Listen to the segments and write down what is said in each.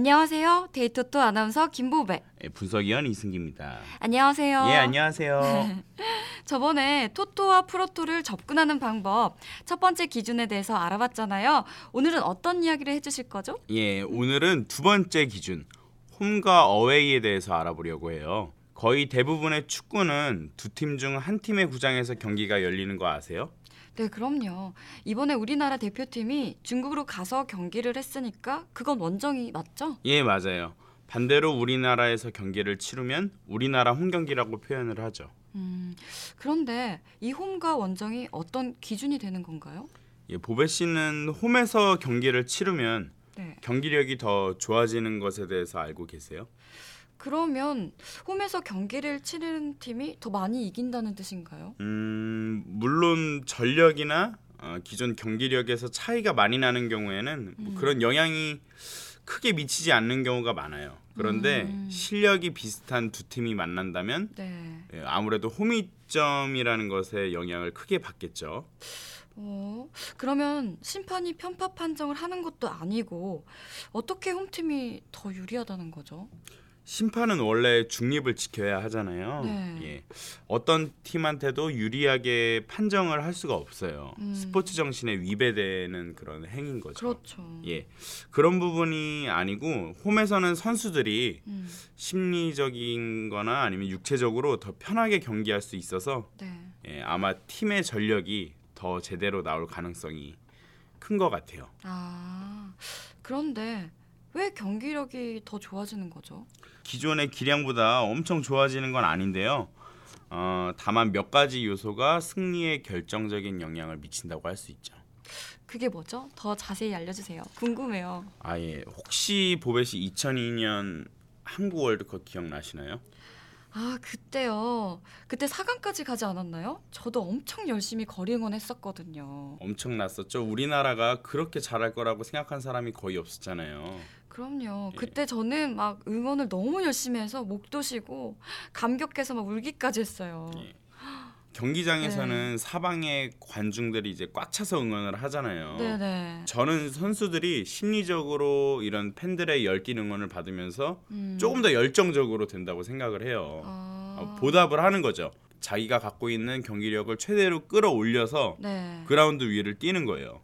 안녕하세요. 데이토토 아나운서 김보배. 예, 분석위원 이승기입니다. 안녕하세요. 예, 안녕하세요. 저번에 토토와 프로토를 접근하는 방법 첫 번째 기준에 대해서 알아봤잖아요. 오늘은 어떤 이야기를 해주실 거죠? 예, 오늘은 두 번째 기준 홈과 어웨이에 대해서 알아보려고 해요. 거의 대부분의 축구는 두 팀 중 한 팀의 구장에서 경기가 열리는 거 아세요? 네, 그럼요. 이번에 우리나라 대표팀이 중국으로 가서 경기를 했으니까 그건 원정이 맞죠? 예, 맞아요. 반대로 우리나라에서 경기를 치르면 우리나라 홈 경기라고 표현을 하죠. 음, 그런데 이 홈과 원정이 어떤 기준이 되는 건가요? 예, 보배 씨는 홈에서 경기를 치르면 네. 경기력이 더 좋아지는 것에 대해서 알고 계세요? 그러면 홈에서 경기를 치르는 팀이 더 많이 이긴다는 뜻인가요? 음, 물론 전력이나 어, 기존 경기력에서 차이가 많이 나는 경우에는 뭐 그런 영향이 크게 미치지 않는 경우가 많아요. 그런데 음. 실력이 비슷한 두 팀이 만난다면 네. 예, 아무래도 홈이점이라는 것에 영향을 크게 받겠죠. 어, 그러면 심판이 편파 판정을 하는 것도 아니고 어떻게 홈팀이 더 유리하다는 거죠? 심판은 원래 중립을 지켜야 하잖아요. 네. 예. 어떤 팀한테도 유리하게 판정을 할 수가 없어요. 음. 스포츠 정신에 위배되는 그런 행인 거죠. 그렇죠. 예. 그런 부분이 아니고 홈에서는 선수들이 음, 심리적인 거나 아니면 육체적으로 더 편하게 경기할 수 있어서 네. 예, 아마 팀의 전력이 더 제대로 나올 가능성이 큰 것 같아요. 아, 그런데 왜 경기력이 더 좋아지는 거죠? 기존의 기량보다 엄청 좋아지는 건 아닌데요. 어, 다만 몇 가지 요소가 승리에 결정적인 영향을 미친다고 할 수 있죠. 그게 뭐죠? 더 자세히 알려주세요. 궁금해요. 아 예, 혹시 씨 2002년 한국 월드컵 기억나시나요? 아, 그때요. 그때 4강까지 가지 않았나요? 저도 엄청 열심히 거리 응원했었거든요. 엄청났었죠. 우리나라가 그렇게 잘할 거라고 생각한 사람이 거의 없었잖아요. 그럼요. 예. 그때 저는 막 응원을 너무 열심히 해서 목도 쉬고 감격해서 막 울기까지 했어요. 예. 경기장에서는 사방에 관중들이 이제 꽉 차서 응원을 하잖아요. 네네. 저는 선수들이 심리적으로 이런 팬들의 열띤 응원을 받으면서 음. 조금 더 열정적으로 된다고 생각을 해요. 아. 어, 보답을 하는 거죠. 자기가 갖고 있는 경기력을 최대로 끌어올려서 네. 그라운드 위를 뛰는 거예요.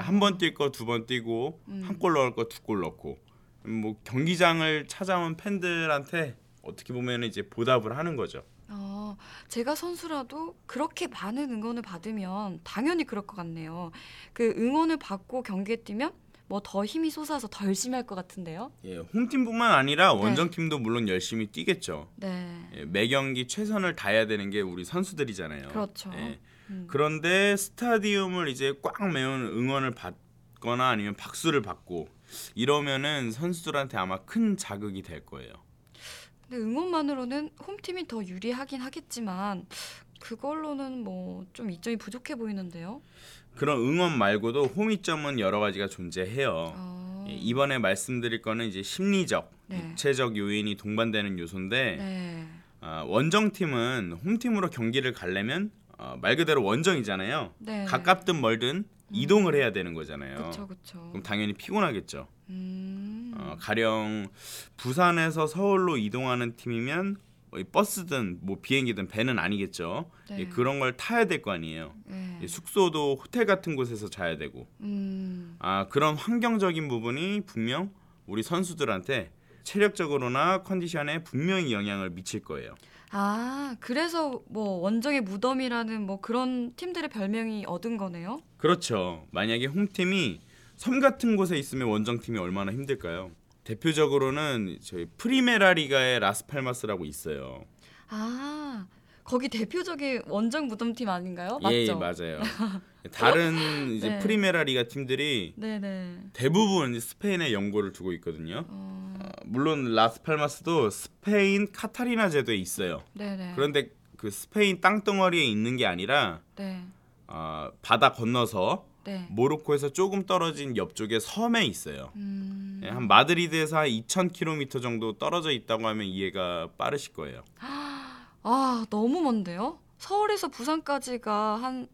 어. 한번 뛸 거 두 번 뛰고 음. 한골 넣을 거 두 골 넣고 뭐 경기장을 찾아온 팬들한테 어떻게 보면 이제 보답을 하는 거죠. 어, 제가 선수라도 그렇게 많은 응원을 받으면 당연히 그럴 것 같네요. 그 응원을 받고 경기에 뛰면 뭐 더 힘이 솟아서 더 열심히 할 것 같은데요. 예, 홈팀뿐만 아니라 네. 원정팀도 물론 열심히 뛰겠죠. 네. 예, 매 경기 최선을 다해야 되는 게 우리 선수들이잖아요. 그렇죠. 예. 음. 그런데 스타디움을 이제 꽉 메운 응원을 받거나 아니면 박수를 받고 이러면은 선수들한테 아마 큰 자극이 될 거예요. 근데 응원만으로는 홈팀이 더 유리하긴 하겠지만 그걸로는 뭐 좀 이점이 부족해 보이는데요. 그런 응원 말고도 홈이점은 여러 가지가 존재해요. 어. 예, 이번에 말씀드릴 거는 이제 심리적, 네. 육체적 요인이 동반되는 요소인데 네. 어, 원정팀은 홈팀으로 경기를 가려면 어, 말 그대로 원정이잖아요. 네. 가깝든 멀든 이동을 해야 되는 거잖아요. 그렇죠, 그렇죠. 그럼 당연히 피곤하겠죠. 음. 어, 가령 부산에서 서울로 이동하는 팀이면 버스든 뭐 비행기든 배는 아니겠죠. 네. 예, 그런 걸 타야 될 거 아니에요. 네. 예, 숙소도 호텔 같은 곳에서 자야 되고 음. 아 그런 환경적인 부분이 분명 우리 선수들한테 체력적으로나 컨디션에 분명히 영향을 미칠 거예요. 아, 그래서 뭐 원정의 무덤이라는 뭐 그런 팀들의 별명이 얻은 거네요. 그렇죠. 만약에 홈팀이 섬 같은 곳에 있으면 원정팀이 얼마나 힘들까요? 대표적으로는 저희 프리메라 리가의 라스팔마스라고 있어요. 아, 거기 대표적인 원정 무덤팀 아닌가요? 맞죠? 예, 예, 맞아요. 다른 이제 네. 프리메라 리가 팀들이 네네. 대부분 스페인에 연고를 두고 있거든요. 어, 어, 물론 라스팔마스도 스페인 카나리아 제도에 있어요. 네네. 그런데 그 스페인 땅덩어리에 있는 게 아니라 네. 어, 바다 건너서 네. 모로코에서 조금 떨어진 옆쪽에 섬에 있어요. 음. 예, 한 마드리드에서 한 2,000km 정도 떨어져 있다고 하면 이해가 빠르실 거예요. 아, 너무 먼데요? 서울에서 부산까지가 한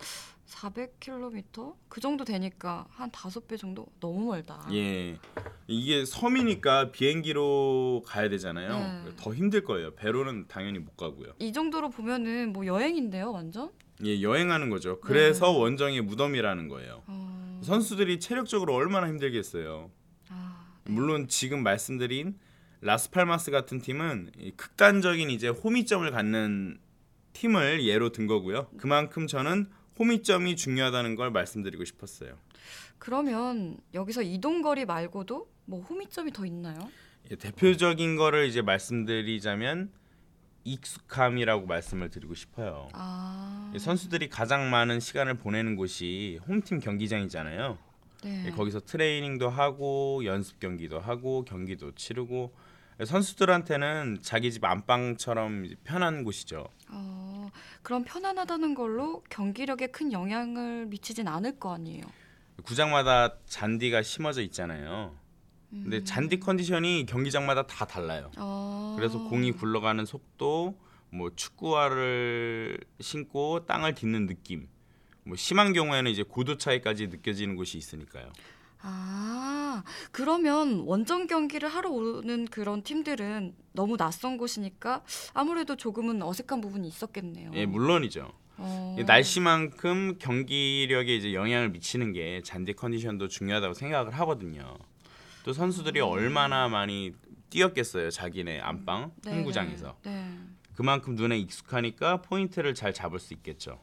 400km 그 정도 되니까 한 다섯 배 정도 너무 멀다. 예. 이게 섬이니까 비행기로 가야 되잖아요. 네. 더 힘들 거예요. 배로는 당연히 못 가고요. 이 정도로 보면은 뭐 여행인데요, 완전. 예, 여행하는 거죠. 그래서 네. 원정의 무덤이라는 거예요. 어... 선수들이 체력적으로 얼마나 힘들겠어요. 아, 물론 지금 말씀드린 라스팔마스 같은 팀은 이 극단적인 이제 호미점을 갖는 팀을 예로 든 거고요. 그만큼 저는 호미점이 중요하다는 걸 말씀드리고 싶었어요. 그러면 여기서 이동 거리 말고도 뭐 호미점이 더 있나요? 예, 대표적인 거를 이제 말씀드리자면 익숙함이라고 말씀을 드리고 싶어요. 아, 예, 선수들이 가장 많은 시간을 보내는 곳이 홈팀 경기장이잖아요. 네. 예, 거기서 트레이닝도 하고 연습 경기도 하고 경기도 치르고 예, 선수들한테는 자기 집 안방처럼 편한 곳이죠. 어, 그럼 편안하다는 걸로 경기력에 큰 영향을 미치진 않을 거 아니에요. 구장마다 잔디가 심어져 있잖아요. 음. 근데 잔디 컨디션이 경기장마다 다 달라요. 어... 그래서 공이 굴러가는 속도, 뭐 축구화를 신고 땅을 딛는 느낌, 뭐 심한 경우에는 이제 고도 차이까지 느껴지는 곳이 있으니까요. 아, 그러면 원정 경기를 하러 오는 그런 팀들은 너무 낯선 곳이니까 아무래도 조금은 어색한 부분이 있었겠네요. 예, 물론이죠. 어... 이 날씨만큼 경기력에 이제 영향을 미치는 게 잔디 컨디션도 중요하다고 생각을 하거든요. 또 선수들이 음. 얼마나 많이 뛰었겠어요, 자기네 안방 네, 홈구장에서. 네, 네. 그만큼 눈에 익숙하니까 포인트를 잘 잡을 수 있겠죠.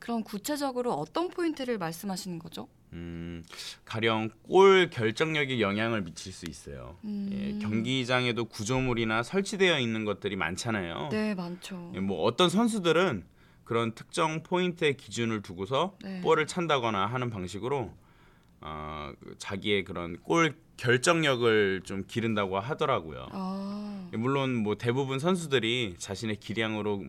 그럼 구체적으로 어떤 포인트를 말씀하시는 거죠? 음, 가령 골 결정력에 영향을 미칠 수 있어요. 음... 예, 경기장에도 구조물이나 설치되어 있는 것들이 많잖아요. 네, 많죠. 예, 뭐 어떤 선수들은 그런 특정 포인트의 기준을 두고서 네. 볼을 찬다거나 하는 방식으로 어, 그 자기의 그런 골 결정력을 좀 기른다고 하더라고요. 아, 예, 물론 뭐 대부분 선수들이 자신의 기량으로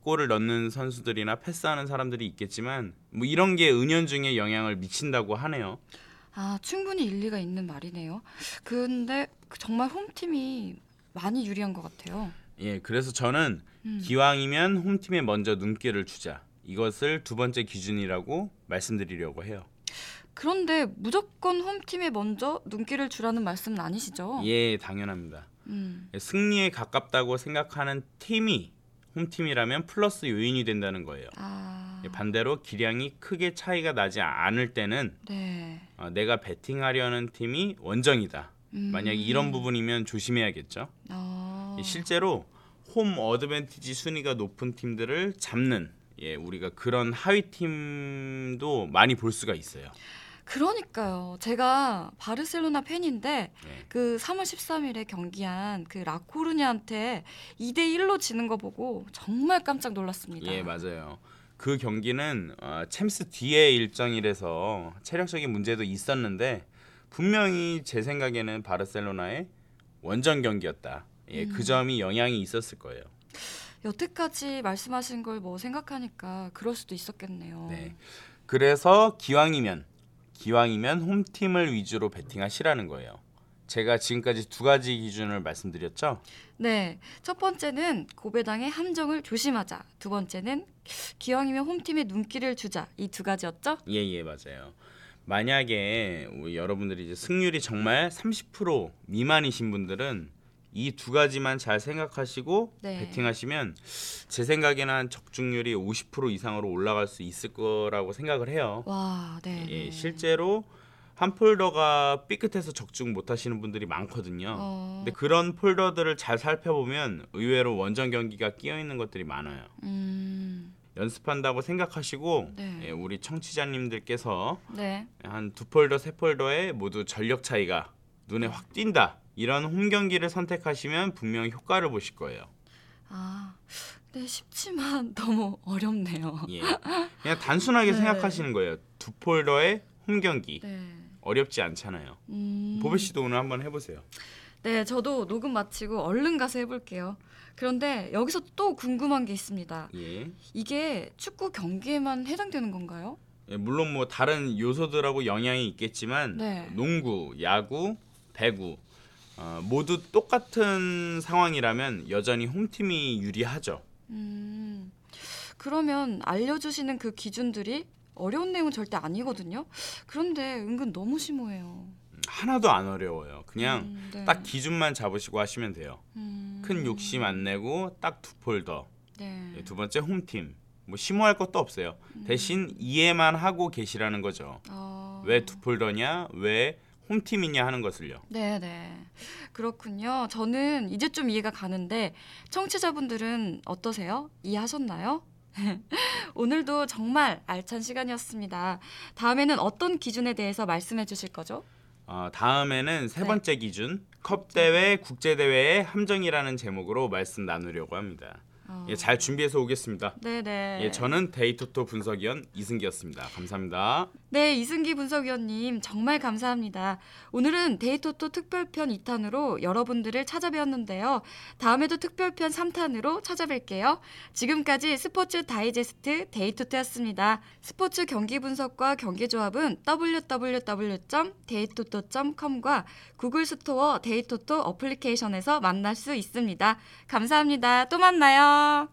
골을 넣는 선수들이나 패스하는 사람들이 있겠지만 뭐 이런 게 은연중에 영향을 미친다고 하네요. 아, 충분히 일리가 있는 말이네요. 근데 정말 홈팀이 많이 유리한 것 같아요. 예, 그래서 저는 음. 기왕이면 홈팀에 먼저 눈길을 주자. 이것을 두 번째 기준이라고 말씀드리려고 해요. 그런데 무조건 홈팀에 먼저 눈길을 주라는 말씀은 아니시죠? 예, 당연합니다. 음. 승리에 가깝다고 생각하는 팀이 홈팀이라면 플러스 요인이 된다는 거예요. 아, 예, 반대로 기량이 크게 차이가 나지 않을 때는 네. 어, 내가 베팅하려는 팀이 원정이다. 음. 만약 이런 부분이면 조심해야겠죠. 아, 예, 실제로 홈 어드밴티지 순위가 높은 팀들을 잡는 예, 우리가 그런 하위 팀도 많이 볼 수가 있어요. 그러니까요. 제가 바르셀로나 팬인데 예. 그 3월 13일에 경기한 그 라코르냐한테 2대 1로 지는 거 보고 정말 깜짝 놀랐습니다. 예, 맞아요. 그 경기는 어, 챔스 뒤에 일정이라서 체력적인 문제도 있었는데 분명히 제 생각에는 바르셀로나의 원정 경기였다. 예, 음. 그 점이 영향이 있었을 거예요. 여태까지 말씀하신 걸 뭐 생각하니까 그럴 수도 있었겠네요. 네. 그래서 기왕이면 기왕이면 홈팀을 위주로 베팅하시라는 거예요. 제가 지금까지 두 가지 기준을 말씀드렸죠. 네. 첫 번째는 고배당의 함정을 조심하자. 두 번째는 기왕이면 홈팀에 눈길을 주자. 이 두 가지였죠? 예, 예, 맞아요. 만약에 우리 여러분들이 이제 승률이 정말 30% 미만이신 분들은 이 두 가지만 잘 생각하시고 네. 베팅하시면 제 생각에는 한 적중률이 50% 이상으로 올라갈 수 있을 거라고 생각을 해요. 와, 네. 예, 네. 실제로 한 폴더가 삐끗해서 적중 못 하시는 분들이 많거든요. 어, 근데 그런 폴더들을 잘 살펴보면 의외로 원정 경기가 끼어 있는 것들이 많아요. 음, 연습한다고 생각하시고 네. 예, 우리 청취자님들께서 네. 한두 폴더 세 폴더에 모두 전력 차이가 눈에 확 띈다. 이런 홈 경기를 선택하시면 분명히 효과를 보실 거예요. 아, 네 쉽지만 너무 어렵네요. 예. 그냥 단순하게 네. 생각하시는 거예요. 두 폴더의 홈 경기 네. 어렵지 않잖아요. 음, 보배 씨도 오늘 한번 해보세요. 네, 저도 녹음 마치고 얼른 가서 해볼게요. 그런데 여기서 또 궁금한 게 있습니다. 예. 이게 축구 경기에만 해당되는 건가요? 예, 물론 뭐 다른 요소들하고 영향이 있겠지만 네. 농구, 야구, 배구 어, 모두 똑같은 상황이라면 여전히 홈팀이 유리하죠. 음, 그러면 알려주시는 그 기준들이 어려운 내용은 절대 아니거든요. 그런데 은근 너무 심오해요. 하나도 안 어려워요. 그냥 음, 네. 딱 기준만 잡으시고 하시면 돼요. 음, 큰 욕심 안 내고 딱 두 폴더. 네. 예, 두 번째 홈팀. 뭐 심오할 것도 없어요. 음. 대신 이해만 하고 계시라는 거죠. 어... 왜두 폴더냐? 왜 홈팀이냐 하는 것을요. 네, 네. 그렇군요. 저는 이제 좀 이해가 가는데 청취자분들은 어떠세요? 이해하셨나요? 오늘도 정말 알찬 시간이었습니다. 다음에는 어떤 기준에 대해서 말씀해 주실 거죠? 어, 다음에는 세 네. 번째 기준 컵 대회 국제 대회의 함정이라는 제목으로 말씀 나누려고 합니다. 어... 예, 잘 준비해서 오겠습니다. 네, 네. 예, 저는 데이토토 분석위원 이승기였습니다. 감사합니다. 네, 이승기 분석위원님 정말 감사합니다. 오늘은 데이토토 특별편 2탄으로 여러분들을 찾아뵈었는데요. 다음에도 특별편 3탄으로 찾아뵐게요. 지금까지 스포츠 다이제스트 데이토토였습니다. 스포츠 경기 분석과 경기 조합은 www.데이토토.com과 구글 스토어 데이토토 어플리케이션에서 만날 수 있습니다. 감사합니다. 또 만나요. 啦。